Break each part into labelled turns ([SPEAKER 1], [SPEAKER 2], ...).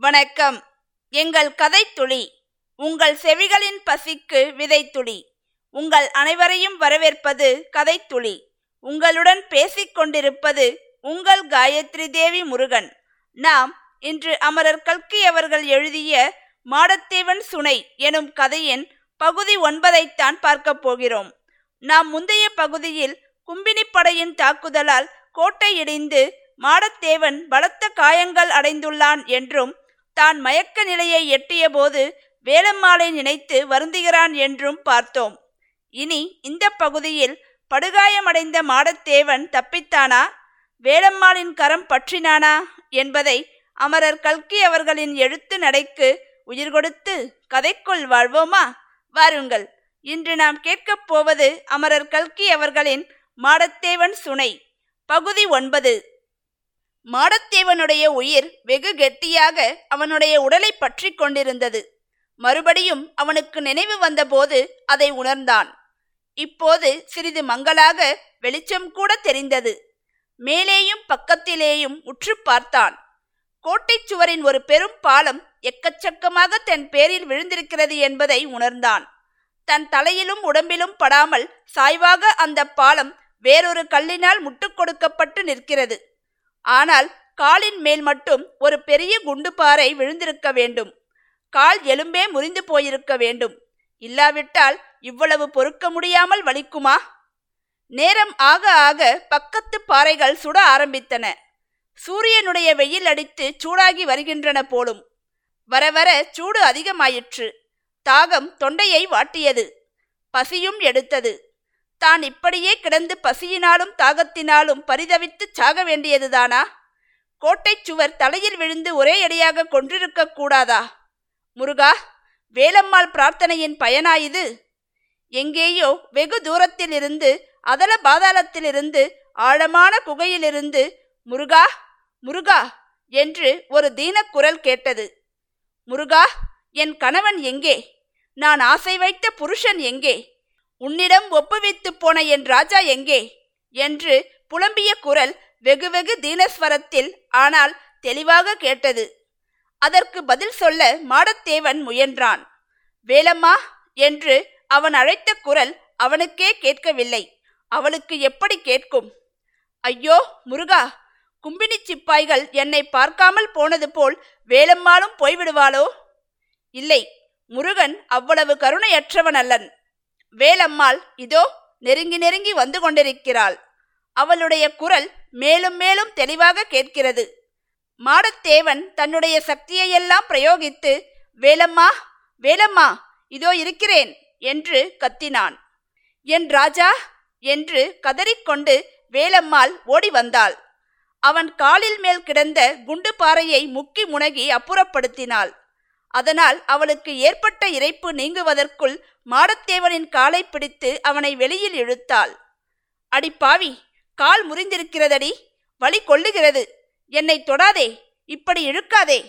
[SPEAKER 1] வணக்கம். எங்கள் கதைத்துளி உங்கள் செவிகளின் பசிக்கு விதைத்துளி. உங்கள் அனைவரையும் வரவேற்பது கதைத்துளி. உங்களுடன் பேசிக் கொண்டிருப்பது உங்கள் காயத்ரி தேவி முருகன். நாம் இன்று அமரர் கல்கி அவர்கள் எழுதிய மாடத்தேவன் சுனை எனும் கதையின் பகுதி ஒன்பதைத்தான் பார்க்கப் போகிறோம். நாம் முந்தைய பகுதியில் கும்பினி படையின் தாக்குதலால் கோட்டை இடிந்து மாடத்தேவன் பலத்த காயங்கள் அடைந்துள்ளான் என்றும் தான் மயக்க நிலையை எட்டிய போது வேலம்மாளை நினைத்து வருந்துகிறான் என்றும் பார்த்தோம். இனி இந்த பகுதியில் படுகாயமடைந்த மாடத்தேவன் தப்பித்தானா? வேலம்மாளின் கரம் பற்றினானா? என்பதை அமரர் கல்கி அவர்களின் எழுத்து நடைக்கு உயிர் கொடுத்து கதைக்குள் வாழ்வோமா? வாருங்கள். இன்று நாம் கேட்கப் போவது அமரர் கல்கி அவர்களின் மாடத்தேவன் சுனை. பகுதி ஒன்பது. மாடத்தேவனுடைய உயிர் வெகு கெட்டியாக அவனுடைய உடலை பற்றி கொண்டிருந்தது. மறுபடியும் அவனுக்கு நினைவு வந்தபோது அதை உணர்ந்தான். இப்போது சிறிது மங்களாக வெளிச்சம் கூட தெரிந்தது. மேலேயும் பக்கத்திலேயும் உற்று பார்த்தான். கோட்டை சுவரின் ஒரு பெரும் பாலம் எக்கச்சக்கமாக தன் பேரில் விழுந்திருக்கிறது என்பதை உணர்ந்தான். தன் தலையிலும் உடம்பிலும் படாமல் சாய்வாக அந்த பாலம் வேறொரு கல்லினால் முட்டுக் கொடுக்கப்பட்டு நிற்கிறது. ஆனால் காலின் மேல் மட்டும் ஒரு பெரிய குண்டு பாறை விழுந்திருக்க வேண்டும். கால் எலும்பே முறிந்து போயிருக்க வேண்டும். இல்லாவிட்டால் இவ்வளவு பொறுக்க முடியாமல் வலிக்குமா? நேரம் ஆக ஆக பக்கத்து பாறைகள் சுட ஆரம்பித்தன. சூரியனுடைய வெயில் அடித்து சூடாகி வருகின்றன போலும். வர வர சூடு அதிகமாயிற்று. தாகம் தொண்டையை வாட்டியது. பசியும் எடுத்தது. தான் இப்படியே கிடந்து பசியினாலும் தாகத்தினாலும் பரிதவித்து சாக வேண்டியதுதானா? கோட்டை சுவர் தலையில் விழுந்து ஒரே அடியாக கொன்றிருக்க கூடாதா? முருகா வேலம்மாள் பிரார்த்தனையின் பயனா இது? எங்கேயோ வெகு தூரத்திலிருந்து அதல பாதாளத்திலிருந்து ஆழமான குகையிலிருந்து முருகா முருகா என்று ஒரு தீனக்குரல் கேட்டது. முருகா என் கணவன் எங்கே? நான் ஆசை வைத்த புருஷன் எங்கே? உன்னிடம் ஒப்புவித்து போன என் ராஜா எங்கே? என்று புலம்பிய குரல் வெகு வெகு தீனஸ்வரத்தில் ஆனால் தெளிவாக கேட்டது. அதற்கு பதில் சொல்ல மாடத்தேவன் முயன்றான். வேலம்மா என்று அவன் அழைத்த குரல் அவனுக்கே கேட்கவில்லை. அவளுக்கு எப்படி கேட்கும்? ஐயோ முருகா கும்பினி சிப்பாய்கள் என்னை பார்க்காமல் போனது போல் வேலம்மாளும் போய்விடுவாளோ? இல்லை முருகன் அவ்வளவு கருணையற்றவன் அல்லன். வேலம்மாள் இதோ நெருங்கி நெருங்கி வந்து கொண்டிருக்கிறாள். அவளுடைய குரல் மேலும் மேலும் தெளிவாக கேட்கிறது. மாடத்தேவன் தன்னுடைய சக்தியையெல்லாம் பிரயோகித்து வேலம்மா வேலம்மா இதோ இருக்கிறேன் என்று கத்தினான். என் ராஜா என்று கதறிக்கொண்டு வேலம்மாள் ஓடி வந்தாள். அவன் காலில் மேல் கிடந்த குண்டு பாறையை முக்கி முனகி அப்புறப்படுத்தினாள். அதனால் அவளுக்கு ஏற்பட்ட இறைப்பு நீங்குவதற்குள் மாடத்தேவனின் காலை பிடித்து அவனை வெளியில் இழுத்தாள். அடி பாவி கால் முறிந்திருக்கிறதடி வழி கொள்ளுகிறது என்னை தொடாதே இப்படி இழுக்காதே.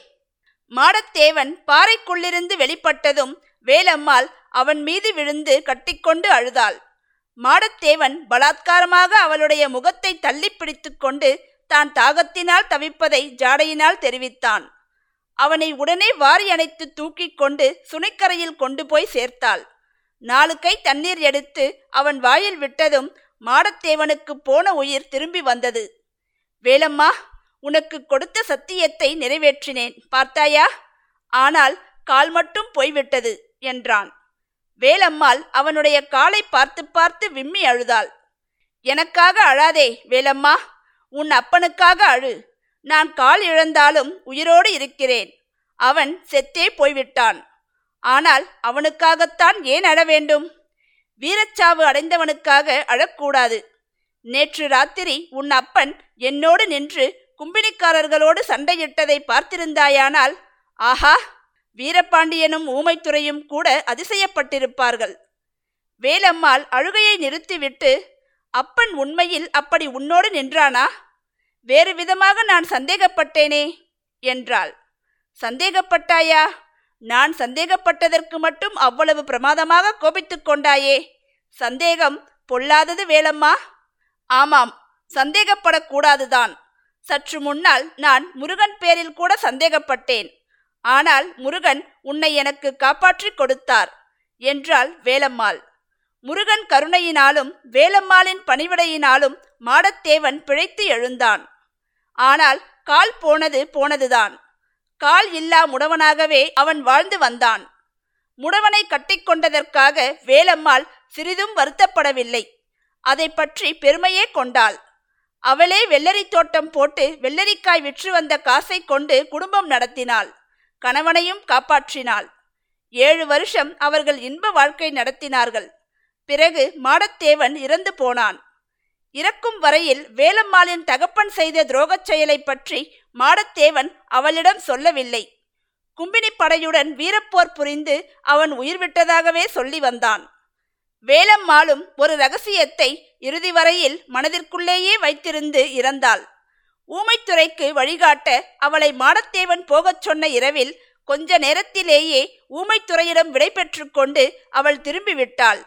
[SPEAKER 1] மாடத்தேவன் பாறைக்குள்ளிருந்து வெளிப்பட்டதும் வேலம்மாள் அவன் மீது விழுந்து கட்டிக்கொண்டு அழுதாள். மாடத்தேவன் பலாத்காரமாக அவளுடைய முகத்தை தள்ளி பிடித்து கொண்டு தான் தாகத்தினால் தவிப்பதை ஜாடையினால் தெரிவித்தான். அவனை உடனே வாரி அணைத்து தூக்கி கொண்டு சுனைக்கரையில் கொண்டு போய் சேர்த்தாள். நாலு கை தண்ணீர் எடுத்து அவன் வாயில் விட்டதும் மாடத்தேவனுக்கு போன உயிர் திரும்பி வந்தது. வேலம்மா உனக்கு கொடுத்த சத்தியத்தை நிறைவேற்றினேன் பார்த்தாயா? ஆனால் கால் மட்டும் போய்விட்டது என்றான். வேலம்மாள் அவனுடைய காலை பார்த்து பார்த்து விம்மி அழுதாள். எனக்காக அழாதே வேலம்மா உன் அப்பனுக்காக அழு. நான் கால் இழந்தாலும் உயிரோடு இருக்கிறேன். அவன் செத்தே போய்விட்டான். ஆனால் அவனுக்காகத்தான் ஏன் அழ வேண்டும்? வீரச்சாவு அடைந்தவனுக்காக அழக்கூடாது. நேற்று ராத்திரி உன் அப்பன் என்னோடு நின்று கும்பினிக்காரர்களோடு சண்டையிட்டதை பார்த்திருந்தாயானால் ஆஹா! வீரபாண்டியனும் ஊமைத்துறையும் கூட அதிசயப்பட்டிருப்பார்கள். வேலம்மாள் அழுகையை நிறுத்திவிட்டு அப்பன் உண்மையில் அப்படி உன்னோடு நின்றானா? வேறு விதமாக நான் சந்தேகப்பட்டேனே என்றாள். சந்தேகப்பட்டாயா? நான் சந்தேகப்பட்டதற்கு மட்டும் அவ்வளவு பிரமாதமாக கோபித்துக் கொண்டாயே. சந்தேகம் பொல்லாதது வேலம்மா. ஆமாம் சந்தேகப்படக்கூடாதுதான். சற்று முன்னால் நான் முருகன் பேரில் கூட சந்தேகப்பட்டேன். ஆனால் முருகன் உன்னை எனக்கு காப்பாற்றிக் கொடுத்தார் என்றாள் வேலம்மாள். முருகன் கருணையினாலும் வேலம்மாளின் பணிவிடையினாலும் மாடத்தேவன் பிழைத்து எழுந்தான். ஆனால் கால் போனது போனதுதான். கால் இல்லா முடவனாகவே அவன் வாழ்ந்து வந்தான். முடவனை கட்டிக்கொண்டதற்காக வேலம்மாள் சிறிதும் வருத்தப்படவில்லை. அதை பற்றி பெருமையே கொண்டாள். அவளே வெள்ளரி தோட்டம் போட்டு வெள்ளரிக்காய் விற்று வந்த காசை கொண்டு குடும்பம் நடத்தினாள். கணவனையும் காப்பாற்றினாள். ஏழு வருஷம் அவர்கள் இன்ப வாழ்க்கை நடத்தினார்கள். பிறகு மாடத்தேவன் இறந்து போனான். இறக்கும் வரையில் வேலம்மாளின் தகப்பன் செய்த துரோகச் செயலை பற்றி மாடத்தேவன் அவளிடம் சொல்லவில்லை. கும்பினி படையுடன் வீரப்போர் புரிந்து அவன் உயிர் விட்டதாகவே சொல்லி வந்தான். வேலம்மாளும் ஒரு ரகசியத்தை இறுதி வரையில் மனதிற்குள்ளேயே வைத்திருந்து இறந்தாள். ஊமைத்துறைக்கு வழிகாட்ட அவளை மாடத்தேவன் போகச் சொன்ன இரவில் கொஞ்ச நேரத்திலேயே ஊமைத்துறையிடம் விடை பெற்று கொண்டு அவள் திரும்பிவிட்டாள்.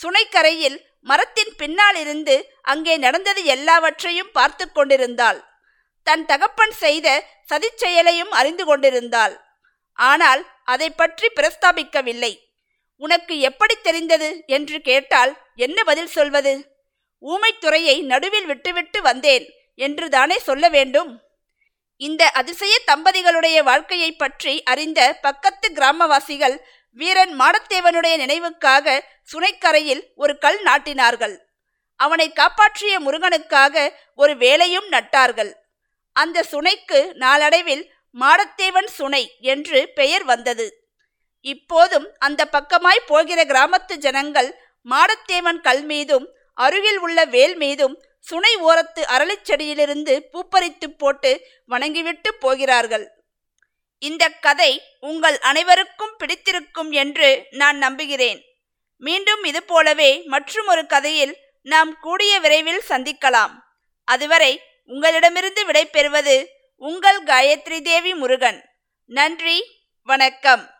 [SPEAKER 1] சுனைக்கரையில் மரத்தின் பின்னால் இருந்து அங்கே நடந்தது எல்லாவற்றையும் பார்த்து கொண்டிருந்தாள். தன் தகப்பன் செய்த சதிச்செயலையும் அறிந்து கொண்டிருந்தாள். ஆனால் அதை பற்றி பிரஸ்தாபிக்கவில்லை. உனக்கு எப்படி தெரிந்தது? என்று கேட்டால் என்ன பதில் சொல்வது? ஊமைத்துறையை நடுவில் விட்டுவிட்டு வந்தேன் என்று தானே சொல்ல வேண்டும்? இந்த அதிசய தம்பதிகளுடைய வாழ்க்கையை பற்றி அறிந்த பக்கத்து கிராமவாசிகள் வீரன் மாடத்தேவனுடைய நினைவுக்காக சுனைக்கரையில் ஒரு கல் நாட்டினார்கள். அவனை காப்பாற்றிய முருகனுக்காக ஒரு வேலையும் நட்டார்கள். அந்த சுனைக்கு நாளடைவில் மாடத்தேவன் சுனை என்று பெயர் வந்தது. இப்போதும் அந்த பக்கமாய் போகிற கிராமத்து ஜனங்கள் மாடத்தேவன் கல் மீதும் அருகில் உள்ள வேல் மீதும் சுனை ஓரத்து அரளிச்செடியிலிருந்து பூப்பறித்து போட்டு வணங்கிவிட்டு போகிறார்கள். இந்த கதை உங்கள் அனைவருக்கும் பிடித்திருக்கும் என்று நான் நம்புகிறேன். மீண்டும் இது போலவே மற்றொரு கதையில் நாம் கூடிய விரைவில் சந்திக்கலாம். அதுவரை உங்களிடமிருந்து விடைபெறுவது உங்கள் காயத்ரி தேவி முருகன். நன்றி வணக்கம்.